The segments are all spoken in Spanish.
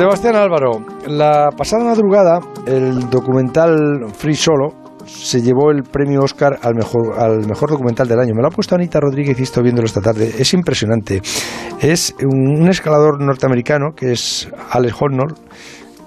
Sebastián Álvaro, la pasada madrugada el documental Free Solo se llevó el premio Oscar al mejor, al mejor documental del año. Me lo ha puesto Anita Rodríguez y estoy viéndolo esta tarde. Es impresionante. Es un, escalador norteamericano que es Alex Honnold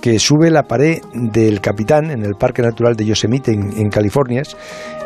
que sube la pared del Capitán en el Parque Natural de Yosemite en, California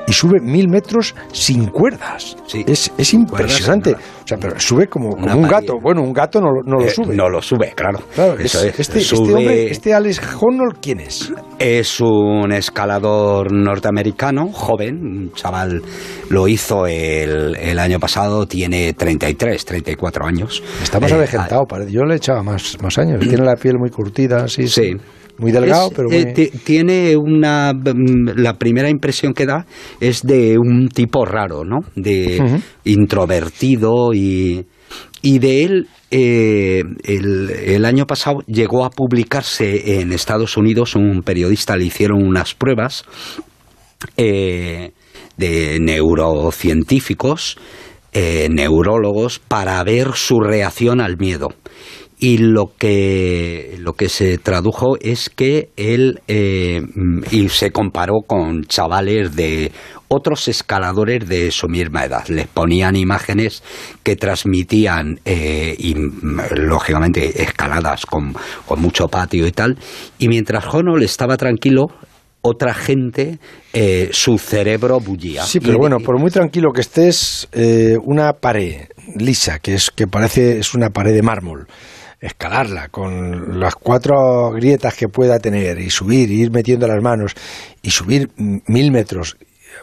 y sube mil metros sin cuerdas. Sí. Es, es impresionante. O sea, pero sube como, un gato. Bueno, un gato no, no lo eh, sube. No lo sube, claro. Este, este, hombre, este Alex Honnold, ¿quién es? Es un escalador norteamericano, joven, un chaval, lo hizo el, el año pasado, tiene 33, 34 años. Está más eh, avejentado, yo le echaba más, más años, tiene la piel muy curtida, así. Sí. Muy delgado, pero eh, tiene una... Mm, la primera impresión que da es de un tipo raro, ¿no? De introvertido y... Y de él, eh, el, año pasado llegó a publicarse en Estados Unidos, un periodista le hicieron unas pruebas eh, de neurocientíficos, neurólogos, para ver su reacción al miedo y lo que, lo que se tradujo es que él eh, y se comparó con chavales de otros escaladores de su misma edad. Les ponían imágenes que transmitían, eh, y, lógicamente, escaladas con, con, mucho patio y tal. Y mientras Honol estaba tranquilo, otra gente, eh, su cerebro bullía. Sí, pero bueno, por muy tranquilo que estés, una pared lisa, que, es, que parece es una pared de mármol, escalarla con las cuatro grietas que pueda tener y subir, y ir metiendo las manos y subir mil metros.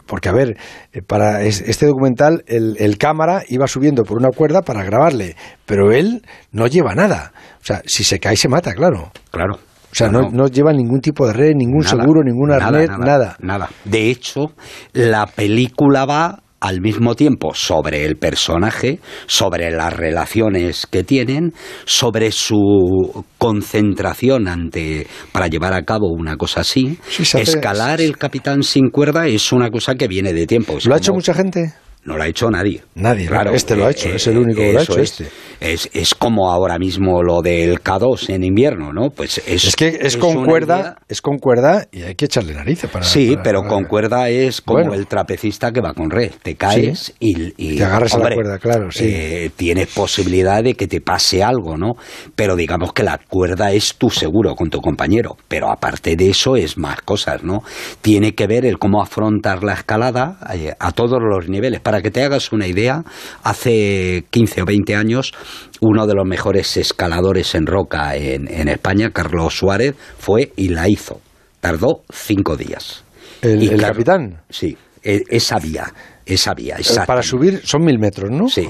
Porque, a ver, eh, para este documental el, cámara iba subiendo por una cuerda para grabarle, pero él no lleva nada. O sea, si se cae se mata, claro. Claro. O sea, no, no, lleva ningún tipo de red, ningún seguro, ningún arnés, nada, Nada. De hecho, la película va al mismo tiempo sobre el personaje, sobre las relaciones que tienen, sobre su concentración ante para llevar a cabo una cosa así. Escalar el capitán sin cuerda es una cosa que viene de tiempo. ¿Lo ha hecho mucha gente? No lo ha hecho nadie. Nadie, claro. Este lo ha hecho, es el único que lo ha hecho. Este. Es, es como ahora mismo lo del K2 en invierno, ¿no? Pues es, es que es, con cuerda, es con cuerda y hay que echarle narices para. Sí, pero con cuerda es como el trapecista que va con red. Te caes y, te agarras a la cuerda, claro. Sí. Eh, tienes posibilidad de que te pase algo, ¿no? Pero digamos que la cuerda es tu seguro con tu compañero. Pero aparte de eso es más cosas, ¿no? Tiene que ver el cómo afrontar la escalada eh, a todos los niveles para para que te hagas una idea, hace 15 o 20 años, uno de los mejores escaladores en roca en, España, Carlos Suárez, fue y la hizo. Tardó cinco días. ¿El, capitán? Sí, e, esa vía. Esa vía, Para subir son mil metros, ¿no? Sí.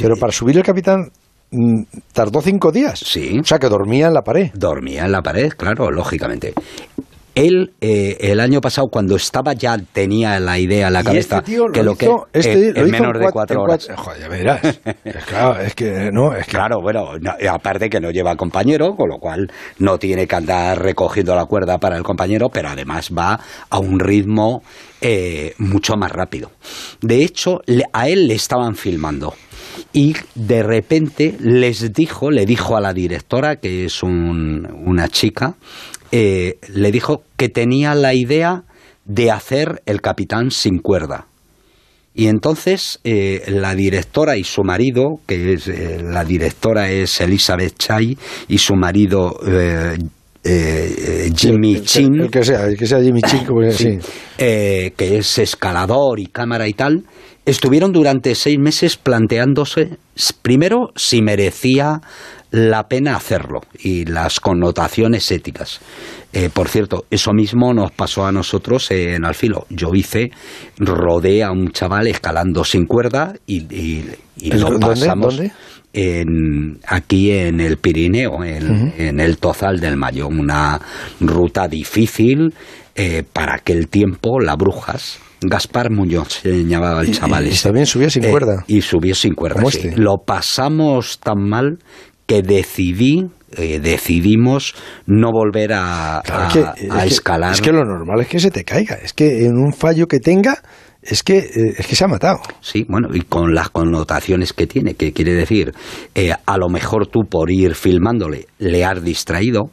Pero para subir el capitán mm, tardó cinco días. Sí. O sea, que dormía en la pared. Dormía en la pared, claro, lógicamente. Él, eh, el año pasado, cuando estaba ya tenía la idea en la cabeza este que lo, que este en menor de cuatro horas. joder, ya verás. claro, es que no, es que... Claro, bueno, aparte que no lleva compañero, con lo cual no tiene que andar recogiendo la cuerda para el compañero, pero además va a un ritmo eh, mucho más rápido. De hecho, a él le estaban filmando y de repente les dijo, le dijo a la directora, que es una chica, eh, le dijo que tenía la idea de hacer el capitán sin cuerda. Y entonces eh, la directora y su marido, que es eh, la directora es Elizabeth Chai y su marido Jimmy Chin, que sea, que sea Jimmy Chin, que es escalador y cámara y tal, estuvieron durante seis meses planteándose primero si merecía la pena hacerlo y las connotaciones éticas. Eh, por cierto, eso mismo nos pasó a nosotros en Alfilo. Yo hice, rodé a un chaval escalando sin cuerda y, lo pasamos En, aquí en el Pirineo, en, el Tozal del Mayo. Una ruta difícil eh, para aquel tiempo, la Brujas. Gaspar Muñoz se llamaba el chaval. Y, también subió sin eh, cuerda. Y subió sin cuerda. Este. Lo pasamos tan mal que decidí eh, decidimos no volver a, a, escalar. es que lo normal es que se te caiga. Es que en un fallo que tenga es que, eh, es que se ha matado. Sí, bueno, y con las connotaciones que tiene, que quiere decir, eh, a lo mejor tú por ir filmándole le has distraído,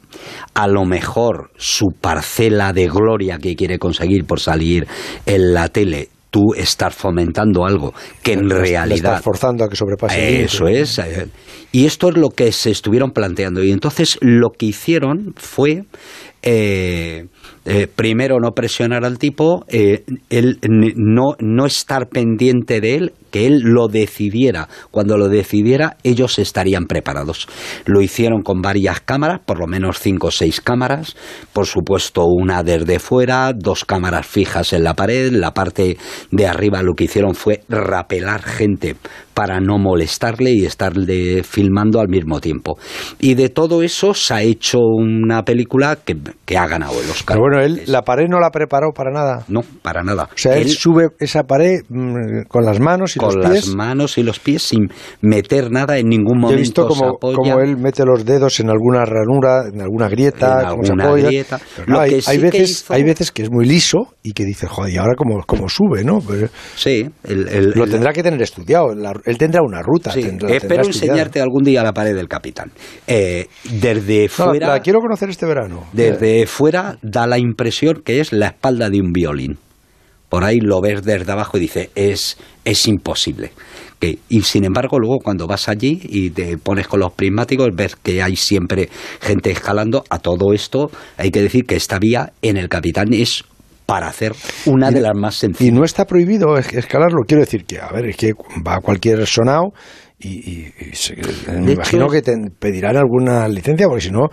a lo mejor su parcela de gloria que quiere conseguir por salir en la tele tú estás fomentando algo que en realidad... estás forzando a que sobrepase. Eso es. Eh, y esto es lo que se estuvieron planteando. Y entonces lo que hicieron fue... Eh, eh, primero no presionar al tipo, eh, no, no estar pendiente de él, que él lo decidiera. Cuando lo decidiera, ellos estarían preparados. Lo hicieron con varias cámaras, por lo menos cinco o seis cámaras, por supuesto una desde fuera, dos cámaras fijas en la pared, la parte de arriba lo que hicieron fue rapelar gente para no molestarle y estarle filmando al mismo tiempo. Y de todo eso se ha hecho una película que, ha ganado el Oscar. Pero bueno, él la pared no la preparó para nada. No, para nada. O sea, él, sube esa pared mm, con las manos y los pies. Con las manos y los pies sin meter nada en ningún momento. He visto como, como él mete los dedos en alguna ranura, en alguna grieta, en alguna grieta. hay, hay veces, hay veces que es muy liso y que dice, joder, ¿y ahora cómo, cómo sube, no? Pues, sí. lo tendrá que tener estudiado. él tendrá una ruta. espero enseñarte algún día la pared del capitán. Eh, desde fuera. la quiero conocer este verano. Desde fuera da la impresión que es la espalda de un violín. Por ahí lo ves desde abajo y dice, es, es imposible. y sin embargo, luego cuando vas allí y te pones con los prismáticos, ves que hay siempre gente escalando. A todo esto hay que decir que esta vía en el Capitán es para hacer una de las más sencillas. Y no está prohibido escalarlo. Quiero decir que, a ver, es que va cualquier sonado y, me imagino que te pedirán alguna licencia, porque si no,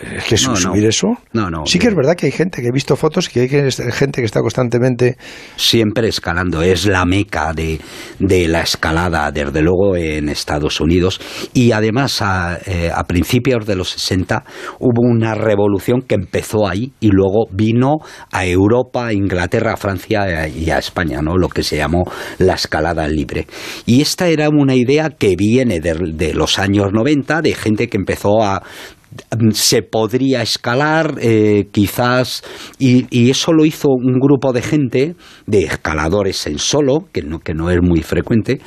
es que subir eso. No, no. Sí que es verdad que hay gente que he visto fotos y que hay gente que está constantemente. Siempre escalando. Es la meca de, de la escalada, desde luego, en Estados Unidos. Y además, a, eh, a, principios de los 60 hubo una revolución que empezó ahí y luego vino a Europa, a Inglaterra, a Francia y a España, ¿no? Lo que se llamó la escalada libre. Y esta era una idea que viene de, de los años 90, de gente que empezó a se podría escalar, eh, quizás, y, eso lo hizo un grupo de gente, de escaladores en solo, que no, que no es muy frecuente.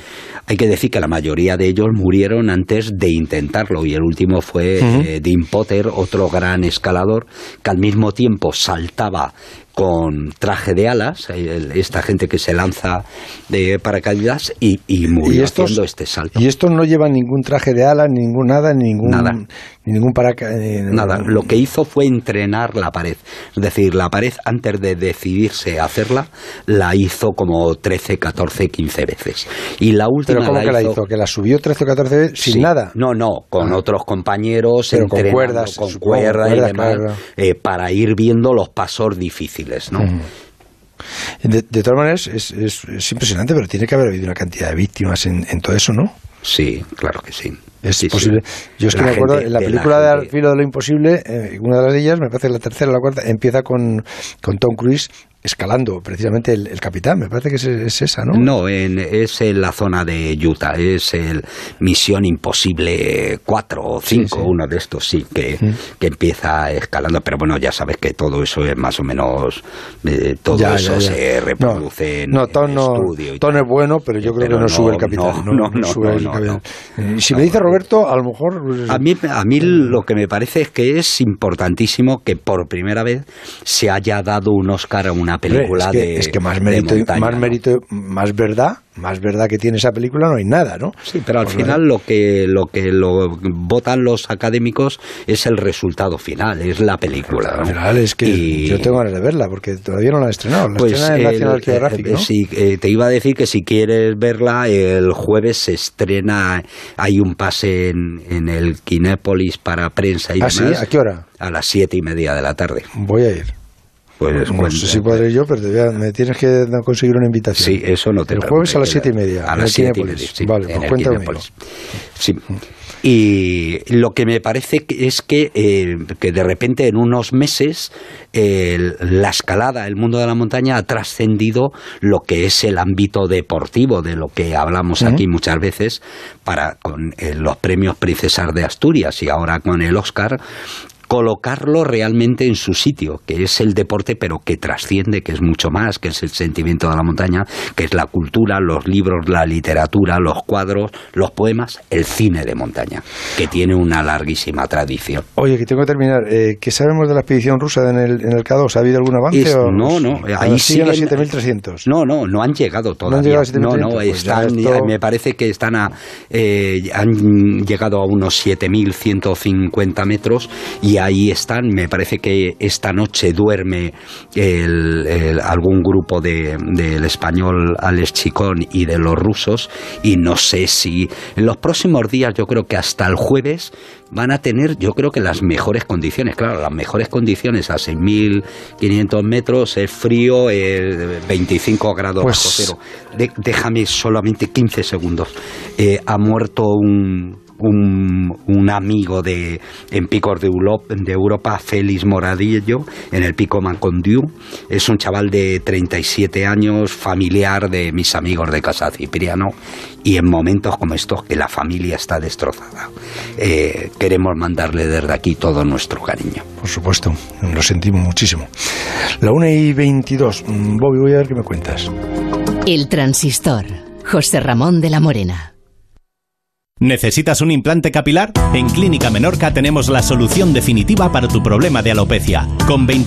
Hay que decir que la mayoría de ellos murieron antes de intentarlo, y el último fue uh Dean Potter, otro gran escalador, que al mismo tiempo saltaba con traje de alas, esta gente que se lanza de paracaídas y, y murió haciendo este salto. Y estos no llevan ningún traje de alas, ningún nada, ningún, nada. ningún paracaídas. Eh, nada, lo que hizo fue entrenar la pared. Es decir, la pared antes de decidirse a hacerla, la hizo como 13, 14, 15 veces. Y la última ¿Pero cómo que la hizo? ¿Que la subió 13 o 14 veces sin nada? No, no, con ah. otros compañeros, Pero con cuerdas, con cuerdas, y demás, eh, para ir viendo los pasos difíciles. De, todas maneras, es, es, impresionante, pero tiene que haber habido una cantidad de víctimas en, todo eso, ¿no? Sí, claro que sí. Es posible. Yo es que me acuerdo, en la película de, Al filo de lo imposible, eh, una de las de ellas, me parece la tercera o la cuarta, empieza con, con Tom Cruise escalando precisamente el, capitán, me parece que es, esa, ¿no? No, en, es en la zona de Utah, es el Misión Imposible 4 o 5, uno de estos sí, que, que, empieza escalando, pero bueno, ya sabes que todo eso es más o menos, eh, todo eso se reproduce no, en, tono, estudio. Tono es bueno, pero yo creo que no, sube el capitán. No, no, sube el capitán. si me dice Roberto, a lo mejor... Pues, a mí, a mí lo que me parece es que es importantísimo que por primera vez se haya dado un Oscar a una película es que, de. Es que más mérito, más mérito, más verdad, más verdad que tiene esa película no hay nada, ¿no? Sí, pero al final lo que lo que lo votan los académicos es el resultado final, es la película. Al final es que yo tengo ganas de verla porque todavía no la han estrenado. La pues en National Geographic, ¿no? Sí, eh, te iba a decir que si quieres verla el jueves se estrena, hay un pase en, en el Kinépolis para prensa y ¿Ah, demás. ¿sí? ¿A qué hora? A las siete y media de la tarde. Voy a ir. Pues no sé si podré yo, pero me tienes que conseguir una invitación. Sí, eso no te El jueves a las siete y media. A las siete y media. vale, pues cuéntame. Sí. Y lo que me parece es que, eh, que de repente en unos meses la escalada, el mundo de la montaña ha trascendido lo que es el ámbito deportivo, de lo que hablamos aquí muchas veces, para con eh, los premios Princesas de Asturias y ahora con el Oscar, colocarlo realmente en su sitio, que es el deporte, pero que trasciende, que es mucho más, que es el sentimiento de la montaña, que es la cultura, los libros, la literatura, los cuadros, los poemas, el cine de montaña, que tiene una larguísima tradición. Oye, que tengo que terminar. Eh, ¿Qué sabemos de la expedición rusa en el, en el K2? ¿Ha habido algún avance? o no, no. Ahí siguen a 7.300. No, no, no han llegado todavía. No, no, pues están, me parece que están a, eh, han llegado a unos 7.150 metros y ahí están. Me parece que esta noche duerme algún grupo del español Alex Chicón y de los rusos y no sé si en los próximos días, yo creo que hasta el jueves, van a tener, yo creo que las mejores condiciones. Claro, las mejores condiciones a 6.500 metros es frío, 25 grados pues bajo cero. déjame solamente 15 segundos. Eh, ha muerto un un, amigo de, en picos de, Europa, de Europa, Félix Moradillo, en el pico Mancondiu. Es un chaval de 37 años, familiar de mis amigos de Casa Cipriano, y en momentos como estos que la familia está destrozada, eh, queremos mandarle desde aquí todo nuestro cariño. Por supuesto, lo sentimos muchísimo. La 1 y 22. Bobby, voy a ver qué me cuentas. El transistor. José Ramón de la Morena. ¿Necesitas un implante capilar? En Clínica Menorca tenemos la solución definitiva para tu problema de alopecia. Con 28